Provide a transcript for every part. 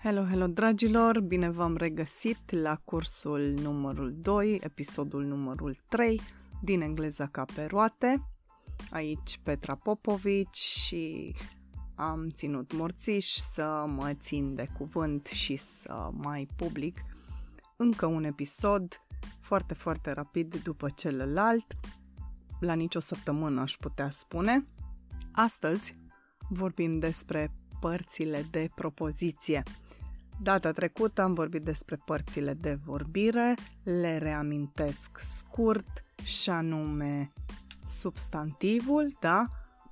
Hello, hello, dragilor! Bine v-am regăsit la cursul numărul 2, episodul numărul 3 din engleza ca pe roate. Aici Petra Popovici și am ținut morțiș să mă țin de cuvânt și să mai public încă un episod foarte, foarte rapid după celălalt, la nicio săptămână aș putea spune. Astăzi vorbim despre părțile de propoziție. Data trecută am vorbit despre părțile de vorbire, le reamintesc scurt și anume substantivul, da?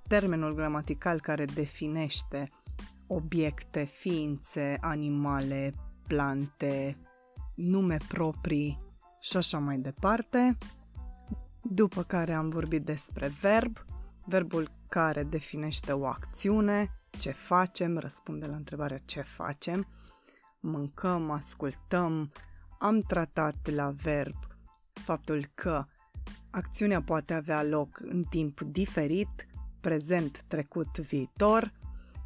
Termenul gramatical care definește obiecte, ființe, animale, plante, nume proprii și așa mai departe. După care am vorbit despre verb, verbul care definește o acțiune, ce facem, răspunde la întrebarea ce facem, mâncăm, ascultăm, am tratat la verb faptul că acțiunea poate avea loc în timp diferit, prezent, trecut, viitor.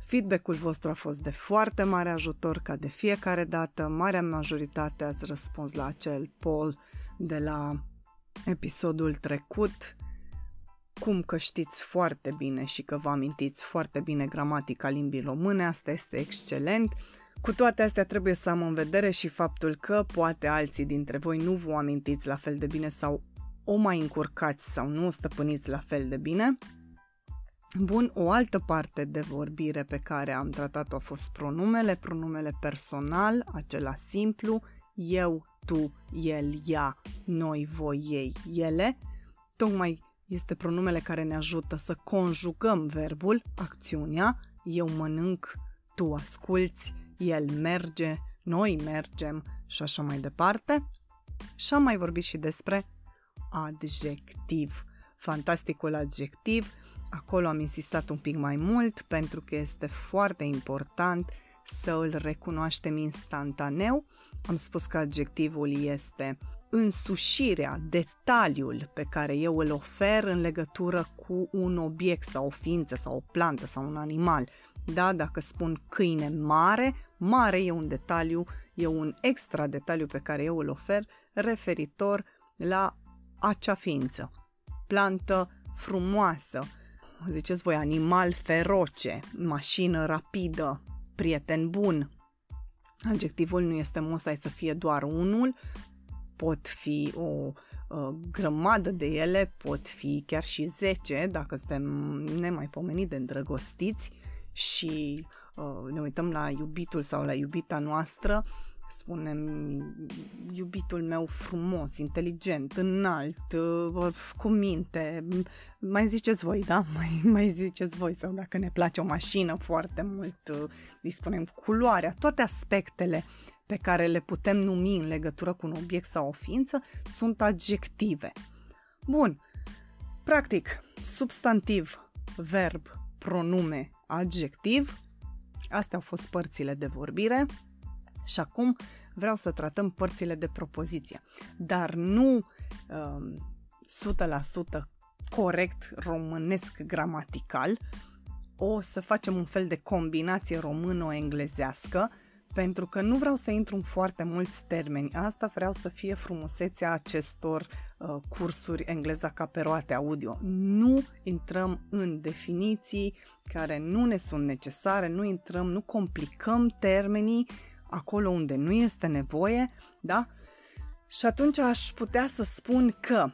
Feedback-ul vostru a fost de foarte mare ajutor ca de fiecare dată. Marea majoritate ați răspuns la acel poll de la episodul trecut cum că știți foarte bine și că vă amintiți foarte bine gramatica limbii române, asta este excelent. Cu toate astea trebuie să am în vedere și faptul că poate alții dintre voi nu vă amintiți la fel de bine sau o mai încurcați sau nu o stăpâniți la fel de bine. Bun, o altă parte de vorbire pe care am tratat-o a fost pronumele, pronumele personal, acela simplu, eu, tu, el, ea, noi, voi, ei, ele. Tocmai este pronumele care ne ajută să conjugăm verbul, acțiunea, eu mănânc, tu asculți, el merge, noi mergem și așa mai departe. Și am mai vorbit și despre adjectiv. Fantasticul adjectiv, acolo am insistat un pic mai mult pentru că este foarte important să îl recunoaștem instantaneu. Am spus că adjectivul este însușirea, detaliul pe care eu îl ofer în legătură cu un obiect sau o ființă sau o plantă sau un animal. Da, dacă spun câine mare, mare e un detaliu, e un extra detaliu pe care eu îl ofer referitor la acea ființă. Plantă frumoasă, ziceți voi, animal feroce, mașină rapidă, prieten bun. Adjectivul nu este musai să fie doar unul, pot fi o uh, grămadă de ele, pot fi chiar și 10 dacă suntem nemaipomenit de îndrăgostiți și uh, ne uităm la iubitul sau la iubita noastră, spunem iubitul meu frumos, inteligent, înalt, uh, cu minte, mai ziceți voi, da? Mai, mai ziceți voi sau dacă ne place o mașină foarte mult, uh, îi spunem culoarea, toate aspectele pe care le putem numi în legătură cu un obiect sau o ființă sunt adjective. Bun, practic, substantiv, verb, pronume, adjectiv, astea au fost părțile de vorbire. Și acum vreau să tratăm părțile de propoziție, dar nu um, 100% corect românesc gramatical, o să facem un fel de combinație română-englezească pentru că nu vreau să intru în foarte mulți termeni. Asta vreau să fie frumusețea acestor uh, cursuri engleza ca pe roate audio. Nu intrăm în definiții care nu ne sunt necesare, nu intrăm, nu complicăm termenii acolo unde nu este nevoie, da? Și atunci aș putea să spun că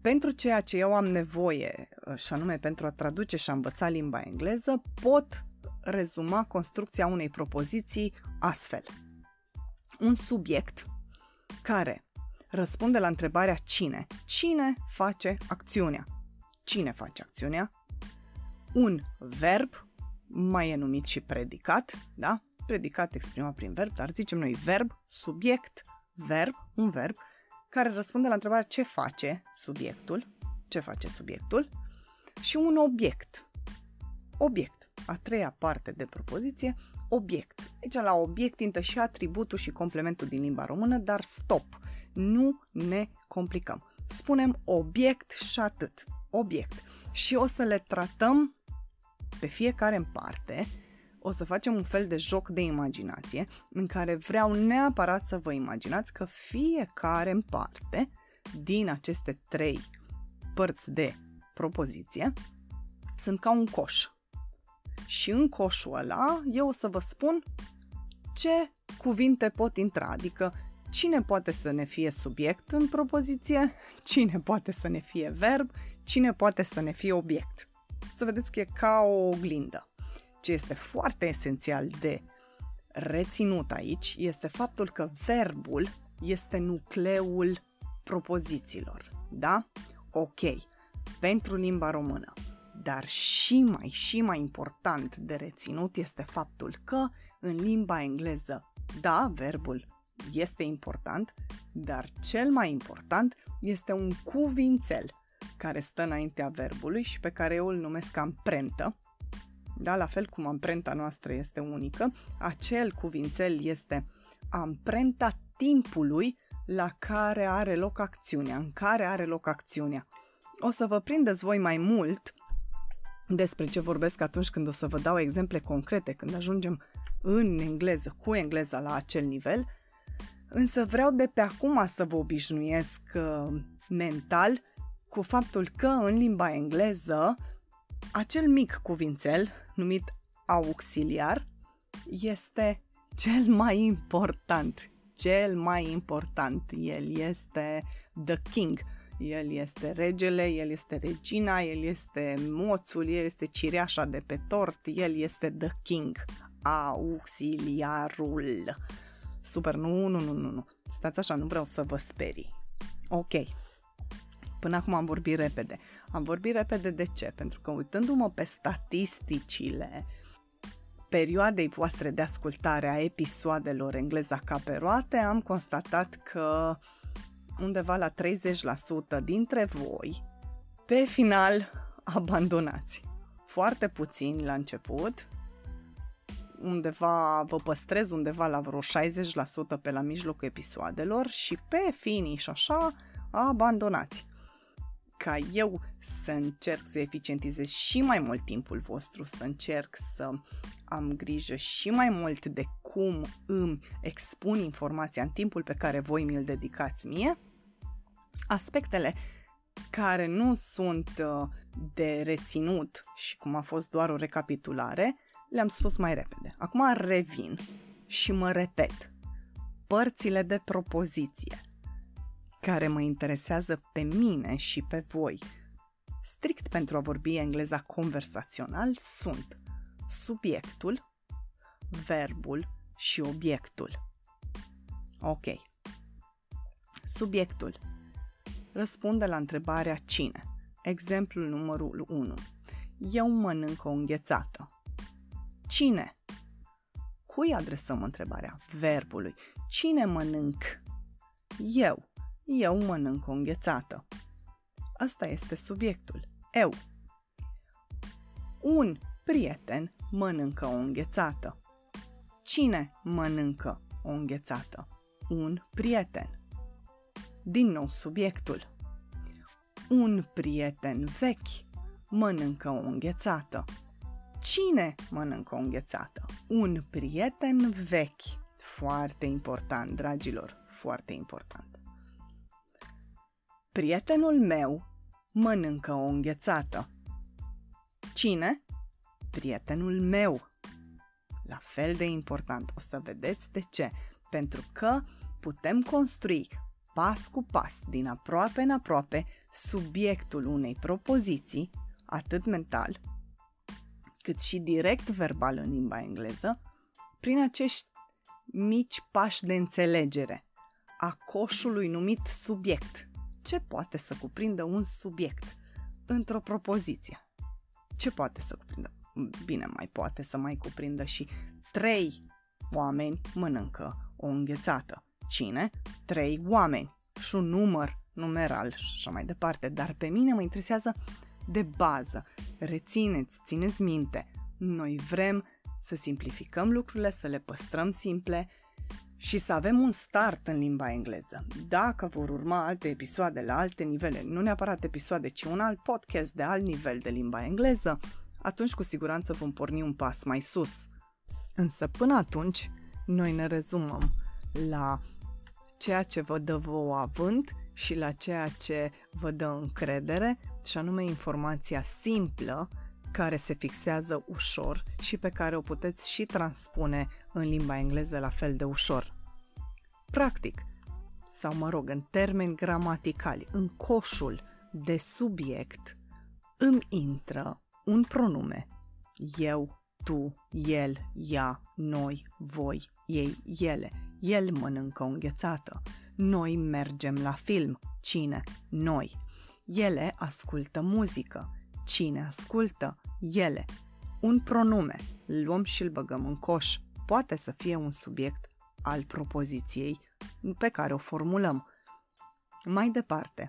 pentru ceea ce eu am nevoie, uh, și anume pentru a traduce și a învăța limba engleză, pot rezuma construcția unei propoziții astfel. Un subiect care răspunde la întrebarea cine. Cine face acțiunea? Cine face acțiunea? Un verb, mai e numit și predicat, da? Predicat exprimat prin verb, dar zicem noi verb, subiect, verb, un verb, care răspunde la întrebarea ce face subiectul, ce face subiectul, și un obiect. Obiect a treia parte de propoziție, obiect. Aici la obiect intră și atributul și complementul din limba română, dar stop, nu ne complicăm. Spunem obiect și atât. Obiect. Și o să le tratăm pe fiecare în parte, o să facem un fel de joc de imaginație în care vreau neapărat să vă imaginați că fiecare în parte din aceste trei părți de propoziție sunt ca un coș. Și în coșul ăla eu o să vă spun ce cuvinte pot intra, adică cine poate să ne fie subiect în propoziție, cine poate să ne fie verb, cine poate să ne fie obiect. Să vedeți că e ca o oglindă. Ce este foarte esențial de reținut aici este faptul că verbul este nucleul propozițiilor. Da? Ok. Pentru limba română. Dar și mai, și mai important de reținut este faptul că în limba engleză, da, verbul este important, dar cel mai important este un cuvințel care stă înaintea verbului și pe care eu îl numesc amprentă. Da, la fel cum amprenta noastră este unică, acel cuvințel este amprenta timpului la care are loc acțiunea, în care are loc acțiunea. O să vă prindeți voi mai mult despre ce vorbesc atunci când o să vă dau exemple concrete, când ajungem în engleză, cu engleza la acel nivel, însă vreau de pe acum să vă obișnuiesc uh, mental cu faptul că în limba engleză acel mic cuvințel numit auxiliar este cel mai important. Cel mai important. El este the king. El este regele, el este regina, el este moțul, el este cireașa de pe tort, el este the king, auxiliarul. Super, nu, nu, nu, nu, nu. Stați așa, nu vreau să vă sperii. Ok. Până acum am vorbit repede. Am vorbit repede de ce? Pentru că uitându-mă pe statisticile perioadei voastre de ascultare a episoadelor engleza ca pe roate, am constatat că undeva la 30% dintre voi pe final abandonați. Foarte puțin la început, undeva, vă păstrez undeva la vreo 60% pe la mijlocul episoadelor și pe finish așa abandonați. Ca eu să încerc să eficientizez și mai mult timpul vostru, să încerc să am grijă și mai mult de cum îmi expun informația în timpul pe care voi mi-l dedicați mie, aspectele care nu sunt uh, de reținut și cum a fost doar o recapitulare, le-am spus mai repede. Acum revin și mă repet. Părțile de propoziție care mă interesează pe mine și pe voi, strict pentru a vorbi engleza conversațional, sunt subiectul, verbul și obiectul. Ok. Subiectul răspunde la întrebarea cine. Exemplul numărul 1. Eu mănânc o înghețată. Cine? Cui adresăm întrebarea? Verbului. Cine mănânc? Eu. Eu mănânc o înghețată. Asta este subiectul. Eu. Un prieten mănâncă o înghețată. Cine mănâncă o înghețată? Un prieten. Din nou subiectul. Un prieten vechi mănâncă o înghețată. Cine mănâncă o înghețată? Un prieten vechi. Foarte important, dragilor, foarte important. Prietenul meu mănâncă o înghețată. Cine? Prietenul meu. La fel de important, o să vedeți de ce. Pentru că putem construi pas cu pas, din aproape în aproape, subiectul unei propoziții, atât mental, cât și direct verbal în limba engleză, prin acești mici pași de înțelegere a coșului numit subiect. Ce poate să cuprindă un subiect într-o propoziție? Ce poate să cuprindă? Bine, mai poate să mai cuprindă și trei oameni mănâncă o înghețată. Cine? Trei oameni și un număr numeral și așa mai departe, dar pe mine mă interesează de bază. Rețineți, țineți minte, noi vrem să simplificăm lucrurile, să le păstrăm simple și să avem un start în limba engleză. Dacă vor urma alte episoade la alte nivele, nu neapărat episoade, ci un alt podcast de alt nivel de limba engleză, atunci cu siguranță vom porni un pas mai sus Însă până atunci, noi ne rezumăm la ceea ce vă dă vouă avânt și la ceea ce vă dă încredere, și anume informația simplă care se fixează ușor și pe care o puteți și transpune în limba engleză la fel de ușor. Practic, sau mă rog, în termeni gramaticali, în coșul de subiect îmi intră un pronume. Eu, tu, el, ea, noi, voi, ei, ele. El mănâncă o înghețată. Noi mergem la film. Cine? Noi. Ele ascultă muzică. Cine ascultă? Ele. Un pronume. luăm și îl băgăm în coș. Poate să fie un subiect al propoziției pe care o formulăm. Mai departe,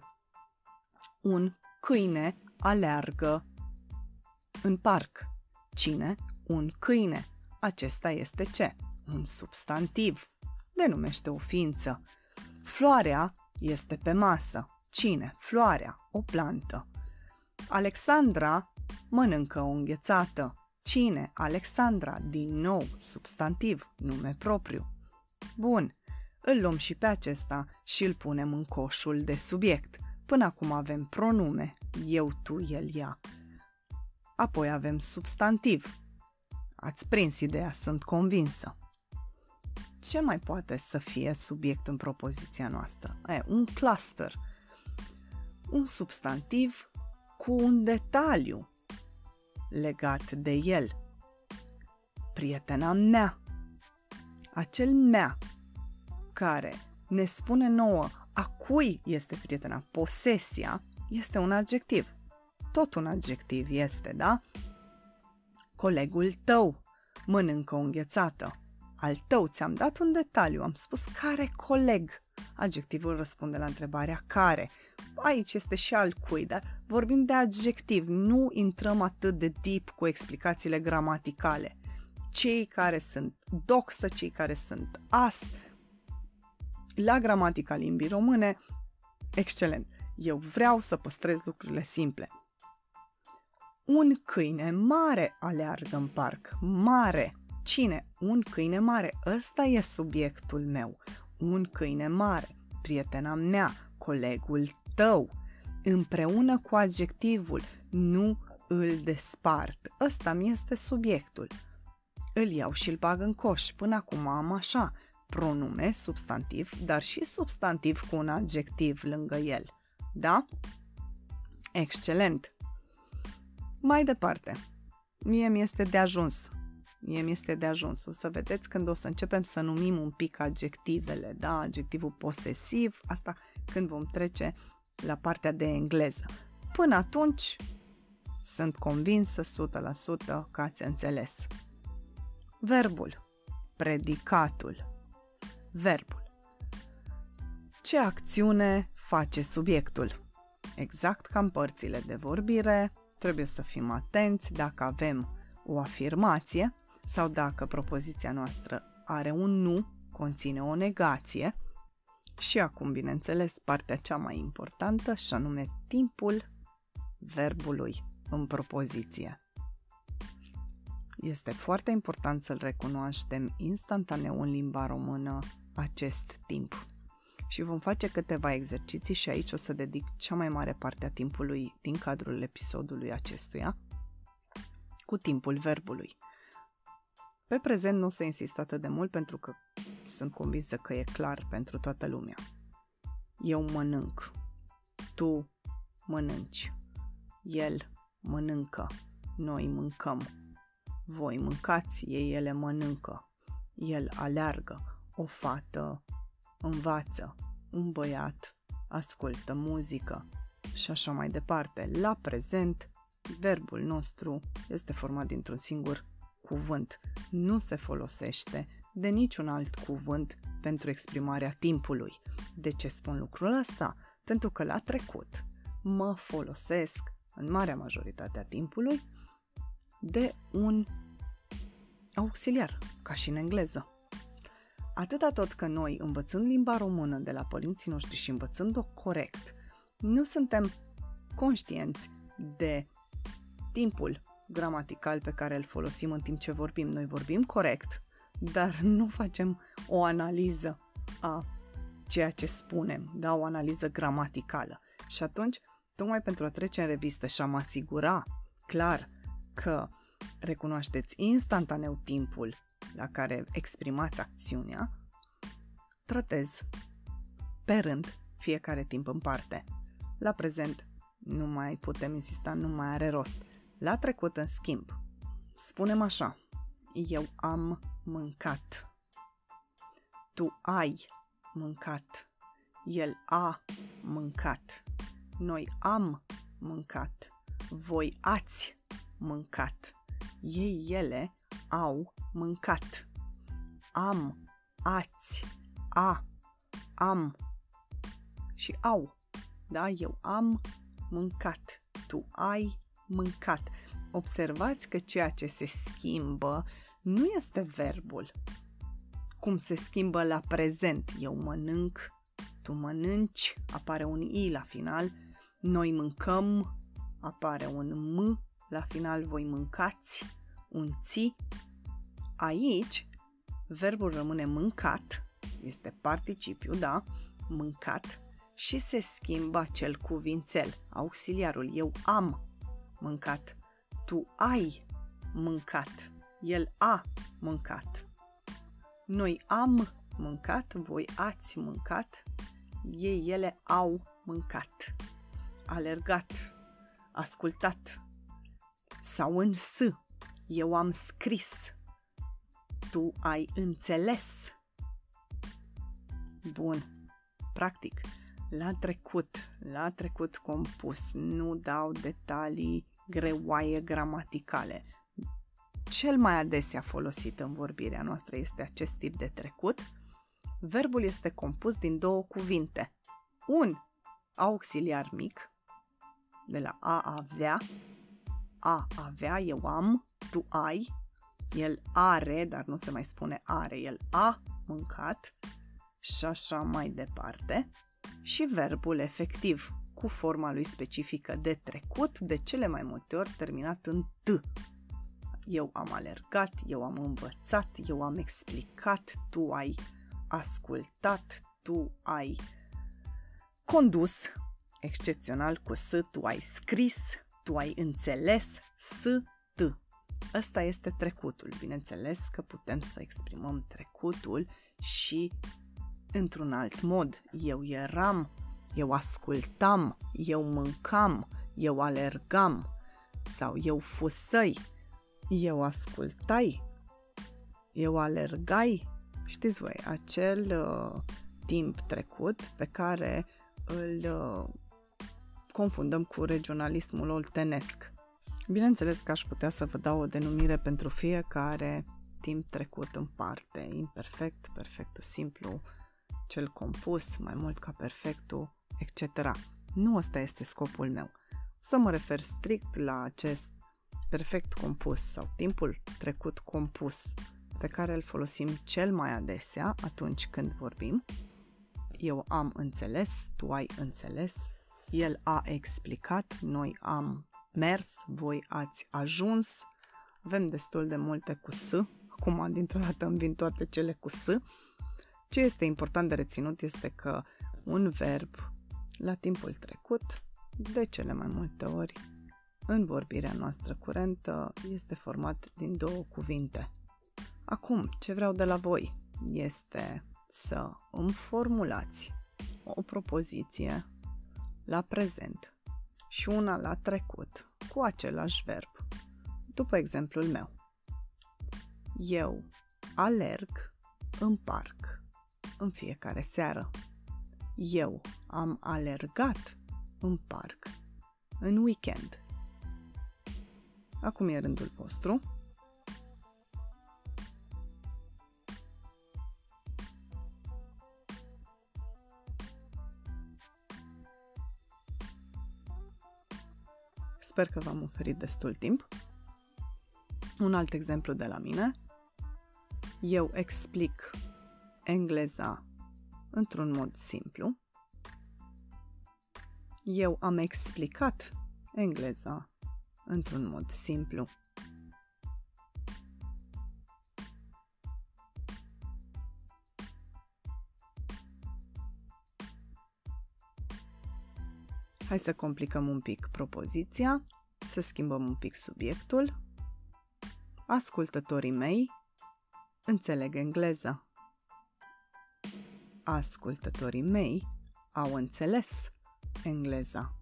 un câine aleargă în parc. Cine? Un câine. Acesta este ce? Un substantiv. Denumește o ființă. Floarea este pe masă. Cine? Floarea, o plantă. Alexandra mănâncă o înghețată. Cine? Alexandra, din nou, substantiv, nume propriu. Bun, îl luăm și pe acesta și îl punem în coșul de subiect. Până acum avem pronume, eu, tu, el, ea. Apoi avem substantiv. Ați prins ideea, sunt convinsă. Ce mai poate să fie subiect în propoziția noastră? E, un cluster. Un substantiv cu un detaliu legat de el. Prietena mea. Acel mea care ne spune nouă a cui este prietena, posesia, este un adjectiv. Tot un adjectiv este, da? Colegul tău mănâncă o înghețată. Al tău ți-am dat un detaliu, am spus care coleg. Adjectivul răspunde la întrebarea care. Aici este și al cui, dar vorbim de adjectiv, nu intrăm atât de deep cu explicațiile gramaticale. Cei care sunt doxă, cei care sunt as, la gramatica limbii române, excelent. Eu vreau să păstrez lucrurile simple. Un câine mare aleargă în parc. Mare. Cine? Un câine mare. Ăsta e subiectul meu. Un câine mare. Prietena mea, colegul tău. Împreună cu adjectivul. Nu îl despart. Ăsta mi este subiectul. Îl iau și îl bag în coș. Până acum am așa pronume, substantiv, dar și substantiv cu un adjectiv lângă el. Da? Excelent! Mai departe, mie mi este de ajuns. Mie mi este de ajuns. O să vedeți când o să începem să numim un pic adjectivele, da? Adjectivul posesiv, asta când vom trece la partea de engleză. Până atunci, sunt convinsă 100% că ați înțeles. Verbul, predicatul, verbul. Ce acțiune face subiectul? Exact ca în părțile de vorbire, trebuie să fim atenți dacă avem o afirmație sau dacă propoziția noastră are un nu, conține o negație. Și acum, bineînțeles, partea cea mai importantă, și anume timpul verbului în propoziție. Este foarte important să-l recunoaștem instantaneu în limba română acest timp. Și vom face câteva exerciții și aici o să dedic cea mai mare parte a timpului din cadrul episodului acestuia cu timpul verbului. Pe prezent nu o să insist atât de mult pentru că sunt convinsă că e clar pentru toată lumea. Eu mănânc. Tu mănânci. El mănâncă. Noi mâncăm. Voi mâncați, ei ele mănâncă. El aleargă o fată învață, un băiat ascultă muzică și așa mai departe. La prezent, verbul nostru este format dintr-un singur cuvânt. Nu se folosește de niciun alt cuvânt pentru exprimarea timpului. De ce spun lucrul ăsta? Pentru că la trecut mă folosesc în marea majoritate a timpului de un auxiliar, ca și în engleză. Atâta tot că noi, învățând limba română de la părinții noștri și învățând-o corect, nu suntem conștienți de timpul gramatical pe care îl folosim în timp ce vorbim. Noi vorbim corect, dar nu facem o analiză a ceea ce spunem, da, o analiză gramaticală. Și atunci, tocmai pentru a trece în revistă și a mă asigura clar că recunoașteți instantaneu timpul la care exprimați acțiunea, tratez pe rând fiecare timp în parte. La prezent nu mai putem insista, nu mai are rost. La trecut, în schimb, spunem așa, eu am mâncat. Tu ai mâncat. El a mâncat. Noi am mâncat. Voi ați mâncat. Ei, ele au mâncat. Am, ați, a, am și au. Da, eu am mâncat. Tu ai mâncat. Observați că ceea ce se schimbă nu este verbul. Cum se schimbă la prezent. Eu mănânc, tu mănânci, apare un i la final. Noi mâncăm, apare un m la final. Voi mâncați, un ți. Aici, verbul rămâne mâncat, este participiu, da, mâncat, și se schimbă acel cuvințel, auxiliarul. Eu am mâncat, tu ai mâncat, el a mâncat. Noi am mâncat, voi ați mâncat, ei, ele au mâncat. Alergat, ascultat sau în s. Eu am scris, tu ai înțeles. Bun, practic, la trecut, la trecut compus, nu dau detalii greoaie gramaticale. Cel mai adesea folosit în vorbirea noastră este acest tip de trecut. Verbul este compus din două cuvinte. Un auxiliar mic, de la a avea, a avea, eu am, tu ai, el are, dar nu se mai spune are, el a mâncat și așa mai departe și verbul efectiv, cu forma lui specifică de trecut, de cele mai multe ori terminat în T. Eu am alergat, eu am învățat, eu am explicat, tu ai ascultat, tu ai condus, excepțional cu S, tu ai scris, tu ai înțeles, S, T. Ăsta este trecutul. Bineînțeles că putem să exprimăm trecutul și într-un alt mod. Eu eram, eu ascultam, eu mâncam, eu alergam sau eu fusăi, eu ascultai, eu alergai. Știți voi, acel uh, timp trecut pe care îl uh, confundăm cu regionalismul oltenesc. Bineînțeles că aș putea să vă dau o denumire pentru fiecare timp trecut în parte, imperfect, perfectul simplu, cel compus, mai mult ca perfectul, etc. Nu ăsta este scopul meu. Să mă refer strict la acest perfect compus sau timpul trecut compus pe care îl folosim cel mai adesea atunci când vorbim. Eu am înțeles, tu ai înțeles, el a explicat, noi am mers, voi ați ajuns. Avem destul de multe cu S. Acum, dintr-o dată, îmi vin toate cele cu S. Ce este important de reținut este că un verb, la timpul trecut, de cele mai multe ori, în vorbirea noastră curentă, este format din două cuvinte. Acum, ce vreau de la voi este să îmi formulați o propoziție la prezent și una la trecut cu același verb. După exemplul meu. Eu alerg în parc în fiecare seară. Eu am alergat în parc în weekend. Acum e rândul vostru. Sper că v-am oferit destul timp. Un alt exemplu de la mine. Eu explic engleza într-un mod simplu. Eu am explicat engleza într-un mod simplu. Hai să complicăm un pic propoziția, să schimbăm un pic subiectul. Ascultătorii mei înțeleg engleză. Ascultătorii mei au înțeles engleza.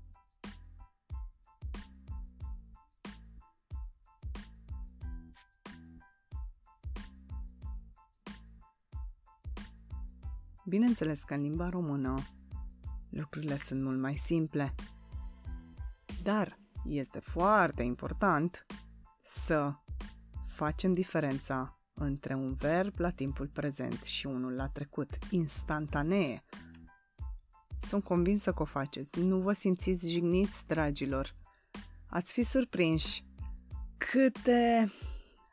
Bineînțeles că în limba română lucrurile sunt mult mai simple. Dar este foarte important să facem diferența între un verb la timpul prezent și unul la trecut, instantanee. Sunt convinsă că o faceți. Nu vă simțiți jigniți, dragilor. Ați fi surprinși câte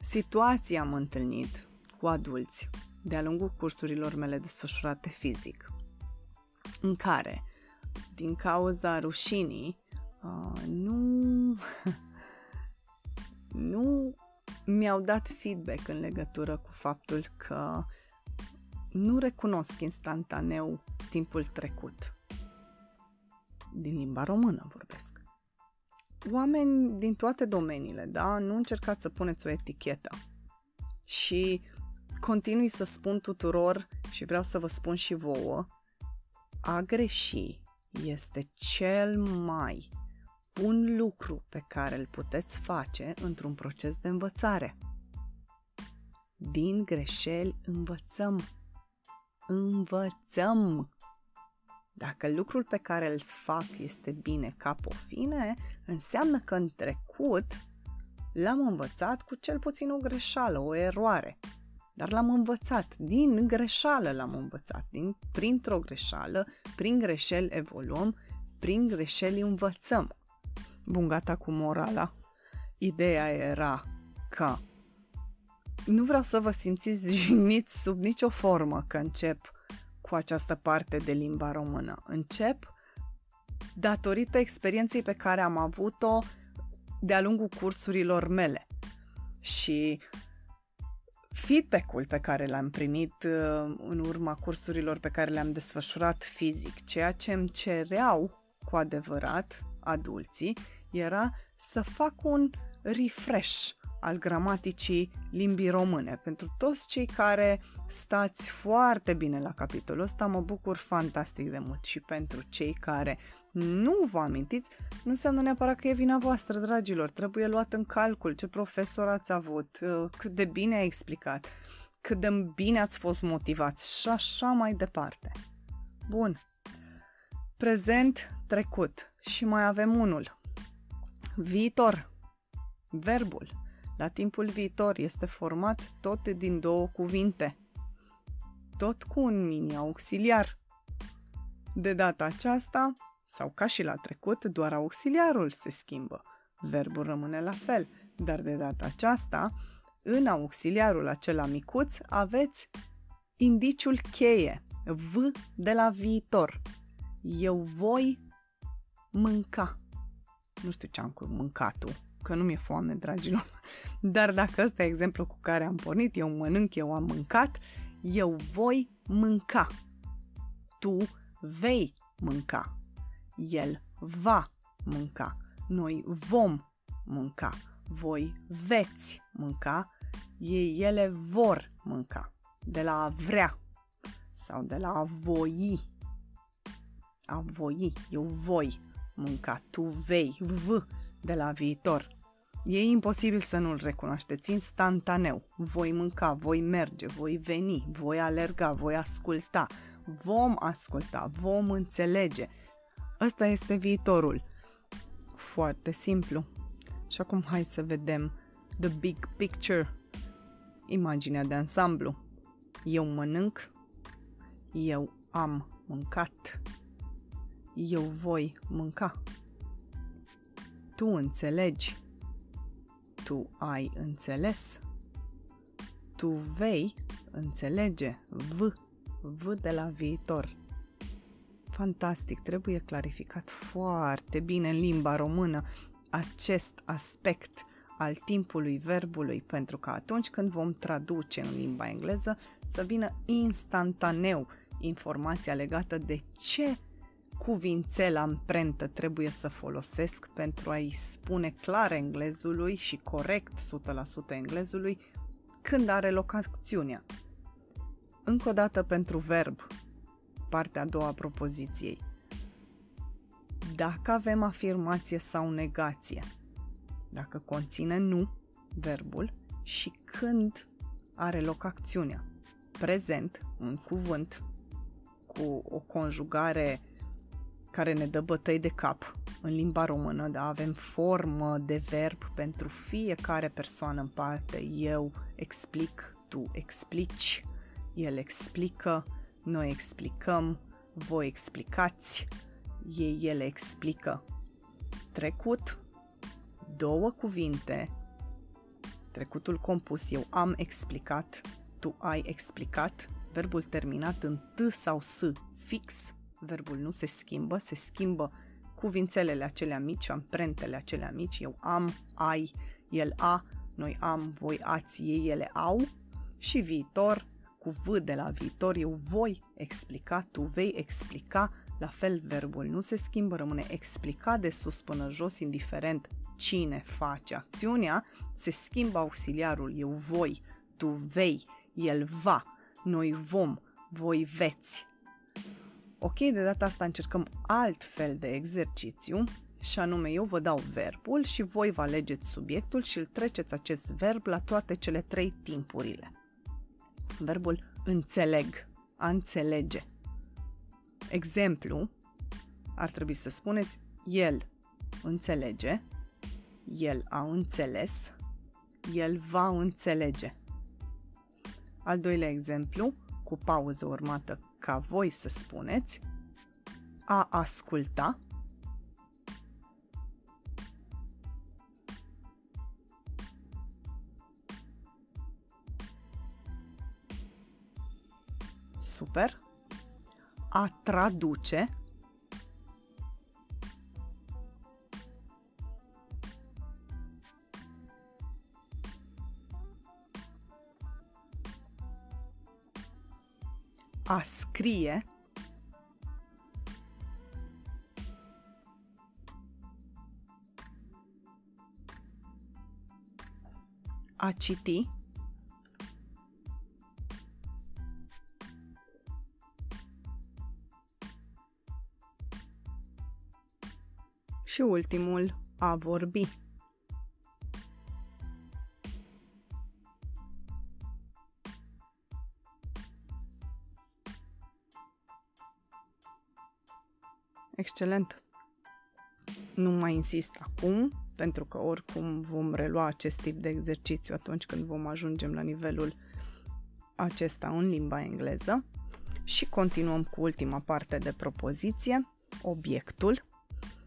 situații am întâlnit cu adulți de-a lungul cursurilor mele desfășurate fizic, în care din cauza rușinii, uh, nu, nu mi-au dat feedback în legătură cu faptul că nu recunosc instantaneu timpul trecut. Din limba română vorbesc. Oameni din toate domeniile, da? Nu încercați să puneți o etichetă. Și continui să spun tuturor și vreau să vă spun și vouă, a greși este cel mai bun lucru pe care îl puteți face într-un proces de învățare. Din greșeli învățăm. Învățăm! Dacă lucrul pe care îl fac este bine ca pofine, înseamnă că în trecut l-am învățat cu cel puțin o greșeală, o eroare. Dar l-am învățat, din greșeală l-am învățat, din, printr-o greșeală, prin greșeli evoluăm, prin greșeli învățăm. Bun, gata cu morala. Ideea era că nu vreau să vă simțiți jigniți sub nicio formă că încep cu această parte de limba română. Încep datorită experienței pe care am avut-o de-a lungul cursurilor mele. Și feedback-ul pe care l-am primit uh, în urma cursurilor pe care le-am desfășurat fizic, ceea ce îmi cereau cu adevărat adulții, era să fac un refresh al gramaticii limbii române. Pentru toți cei care stați foarte bine la capitolul ăsta, mă bucur fantastic de mult și pentru cei care nu vă amintiți, nu înseamnă neapărat că e vina voastră, dragilor. Trebuie luat în calcul ce profesor ați avut, uh, cât de bine a explicat, cât de bine ați fost motivați și așa mai departe. Bun. Prezent, trecut și mai avem unul. Viitor. Verbul. La timpul viitor este format tot din două cuvinte. Tot cu un mini-auxiliar. De data aceasta, sau ca și la trecut, doar auxiliarul se schimbă. Verbul rămâne la fel, dar de data aceasta, în auxiliarul acela micuț aveți indiciul cheie, V de la viitor. Eu voi mânca. Nu știu ce am cu mâncatul, că nu mi-e foame, dragilor. Dar dacă ăsta e exemplu cu care am pornit, eu mănânc, eu am mâncat, eu voi mânca. Tu vei mânca. El va mânca. Noi vom mânca. Voi veți mânca. Ei, ele vor mânca. De la a vrea sau de la a voi. A voi. Eu voi mânca. Tu vei. V de la viitor. E imposibil să nu-l recunoașteți instantaneu. Voi mânca, voi merge, voi veni, voi alerga, voi asculta, vom asculta, vom înțelege Ăsta este viitorul. Foarte simplu. Și acum hai să vedem the big picture, imaginea de ansamblu. Eu mănânc, eu am mâncat, eu voi mânca. Tu înțelegi, tu ai înțeles, tu vei înțelege, v, v de la viitor. Fantastic, trebuie clarificat foarte bine în limba română acest aspect al timpului verbului pentru că atunci când vom traduce în limba engleză să vină instantaneu informația legată de ce cuvințel amprentă trebuie să folosesc pentru a-i spune clar englezului și corect 100% englezului când are loc acțiunea. Încă o dată pentru verb, partea a doua a propoziției. Dacă avem afirmație sau negație, dacă conține nu, verbul, și când are loc acțiunea. Prezent, un cuvânt cu o conjugare care ne dă bătăi de cap în limba română, da? avem formă de verb pentru fiecare persoană în parte. Eu explic, tu explici, el explică, noi explicăm, voi explicați, ei, ele explică. Trecut, două cuvinte, trecutul compus, eu am explicat, tu ai explicat, verbul terminat în T sau S, fix, verbul nu se schimbă, se schimbă cuvințelele acelea mici, amprentele acelea mici, eu am, ai, el a, noi am, voi ați, ei, ele au. Și viitor, cu V de la viitor, eu voi explica, tu vei explica, la fel verbul nu se schimbă, rămâne explicat de sus până jos, indiferent cine face acțiunea, se schimbă auxiliarul, eu voi, tu vei, el va, noi vom, voi veți. Ok, de data asta încercăm alt fel de exercițiu și anume eu vă dau verbul și voi vă alegeți subiectul și îl treceți acest verb la toate cele trei timpurile. Verbul înțeleg, a înțelege. Exemplu, ar trebui să spuneți el înțelege, el a înțeles, el va înțelege. Al doilea exemplu, cu pauză urmată ca voi să spuneți, a asculta, Super. A traduce. A scrie a citi și ultimul a vorbi. Excelent! Nu mai insist acum, pentru că oricum vom relua acest tip de exercițiu atunci când vom ajungem la nivelul acesta în limba engleză și continuăm cu ultima parte de propoziție, obiectul.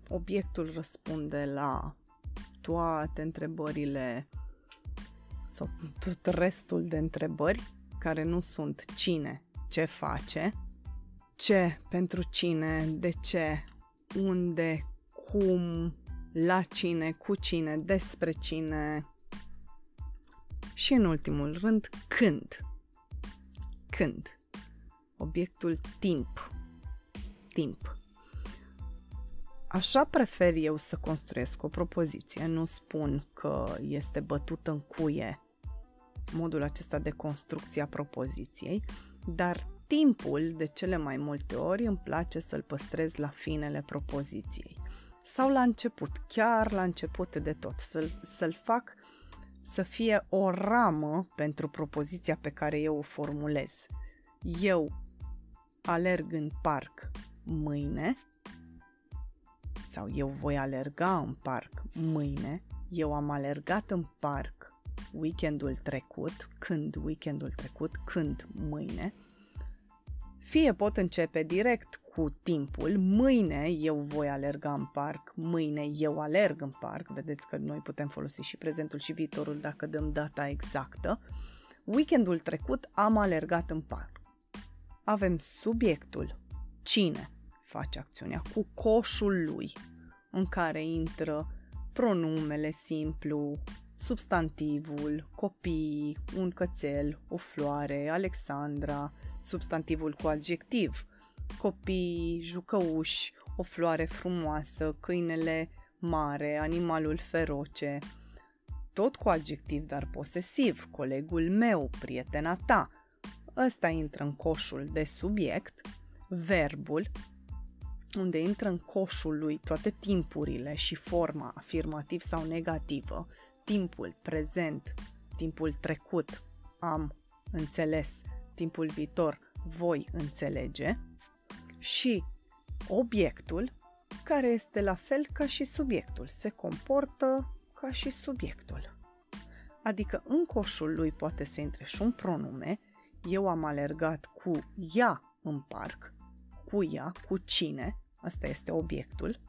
Obiectul răspunde la toate întrebările sau tot restul de întrebări care nu sunt cine, ce face, ce, pentru cine, de ce, unde, cum, la cine, cu cine, despre cine și în ultimul rând când. Când. Obiectul timp. Timp. Așa prefer eu să construiesc o propoziție. Nu spun că este bătut în cuie modul acesta de construcție a propoziției, dar timpul, de cele mai multe ori, îmi place să-l păstrez la finele propoziției. Sau la început, chiar la început de tot, să-l, să-l fac să fie o ramă pentru propoziția pe care eu o formulez. Eu alerg în parc mâine sau eu voi alerga în parc mâine, eu am alergat în parc weekendul trecut, când weekendul trecut, când mâine, fie pot începe direct cu timpul, mâine eu voi alerga în parc, mâine eu alerg în parc, vedeți că noi putem folosi și prezentul și viitorul dacă dăm data exactă. Weekendul trecut am alergat în parc. Avem subiectul, cine face acțiunea, cu coșul lui, în care intră pronumele simplu, substantivul, copii, un cățel, o floare, Alexandra, substantivul cu adjectiv, copii, jucăuși, o floare frumoasă, câinele mare, animalul feroce, tot cu adjectiv, dar posesiv, colegul meu, prietena ta. Ăsta intră în coșul de subiect, verbul, unde intră în coșul lui toate timpurile și forma afirmativ sau negativă, timpul prezent, timpul trecut, am înțeles, timpul viitor, voi înțelege, și obiectul, care este la fel ca și subiectul, se comportă ca și subiectul. Adică în coșul lui poate să intre și un pronume, eu am alergat cu ea în parc, cu ea, cu cine, asta este obiectul,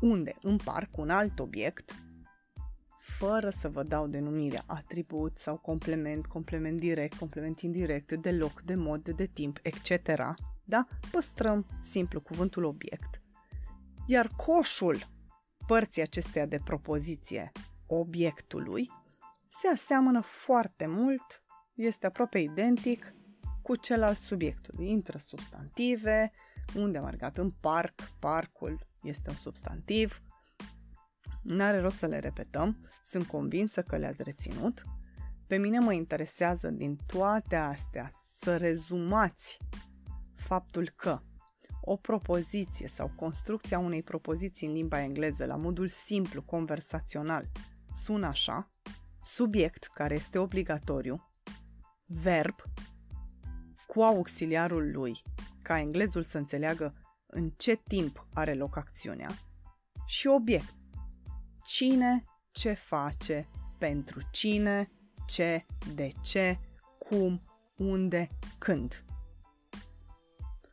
unde în parc un alt obiect, fără să vă dau denumirea atribut sau complement, complement direct, complement indirect, de loc, de mod, de timp, etc., da? Păstrăm simplu cuvântul obiect. Iar coșul părții acesteia de propoziție obiectului se aseamănă foarte mult, este aproape identic cu cel al subiectului. Intră substantive, unde am argat în parc, parcul este un substantiv. N-are rost să le repetăm, sunt convinsă că le-ați reținut. Pe mine mă interesează din toate astea să rezumați faptul că o propoziție sau construcția unei propoziții în limba engleză la modul simplu, conversațional, sună așa, subiect care este obligatoriu, verb cu auxiliarul lui, ca englezul să înțeleagă în ce timp are loc acțiunea, și obiect, cine, ce face, pentru cine, ce, de ce, cum, unde, când.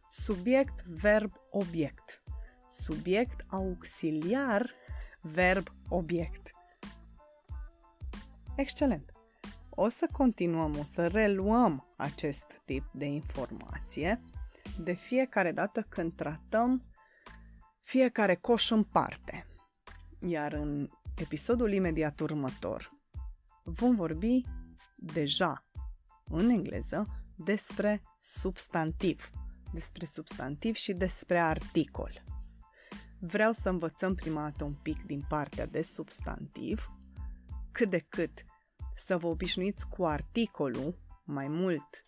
Subiect, verb, obiect. Subiect auxiliar, verb, obiect. Excelent! O să continuăm, o să reluăm acest tip de informație de fiecare dată când tratăm fiecare coș în parte. Iar în episodul imediat următor vom vorbi deja în engleză despre substantiv despre substantiv și despre articol. Vreau să învățăm prima dată un pic din partea de substantiv, cât de cât să vă obișnuiți cu articolul mai mult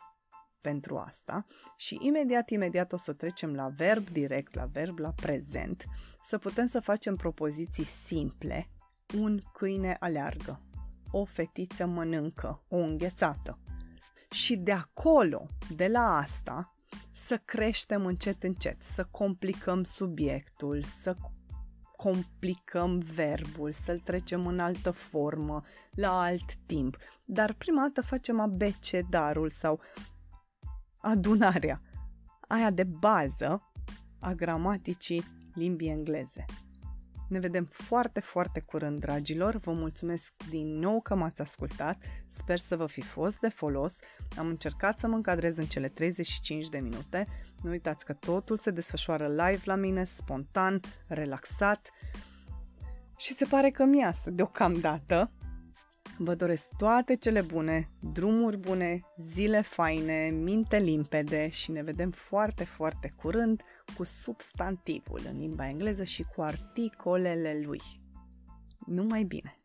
pentru asta și imediat, imediat o să trecem la verb direct, la verb la prezent, să putem să facem propoziții simple. Un câine aleargă, o fetiță mănâncă, o înghețată. Și de acolo, de la asta, să creștem încet încet, să complicăm subiectul, să complicăm verbul, să-l trecem în altă formă, la alt timp. Dar prima dată facem abecedarul sau adunarea, aia de bază a gramaticii limbii engleze. Ne vedem foarte, foarte curând, dragilor. Vă mulțumesc din nou că m-ați ascultat. Sper să vă fi fost de folos. Am încercat să mă încadrez în cele 35 de minute. Nu uitați că totul se desfășoară live la mine, spontan, relaxat. Și se pare că mi iasă deocamdată. Vă doresc toate cele bune, drumuri bune, zile faine, minte limpede și ne vedem foarte, foarte curând cu substantivul în limba engleză și cu articolele lui. Numai bine!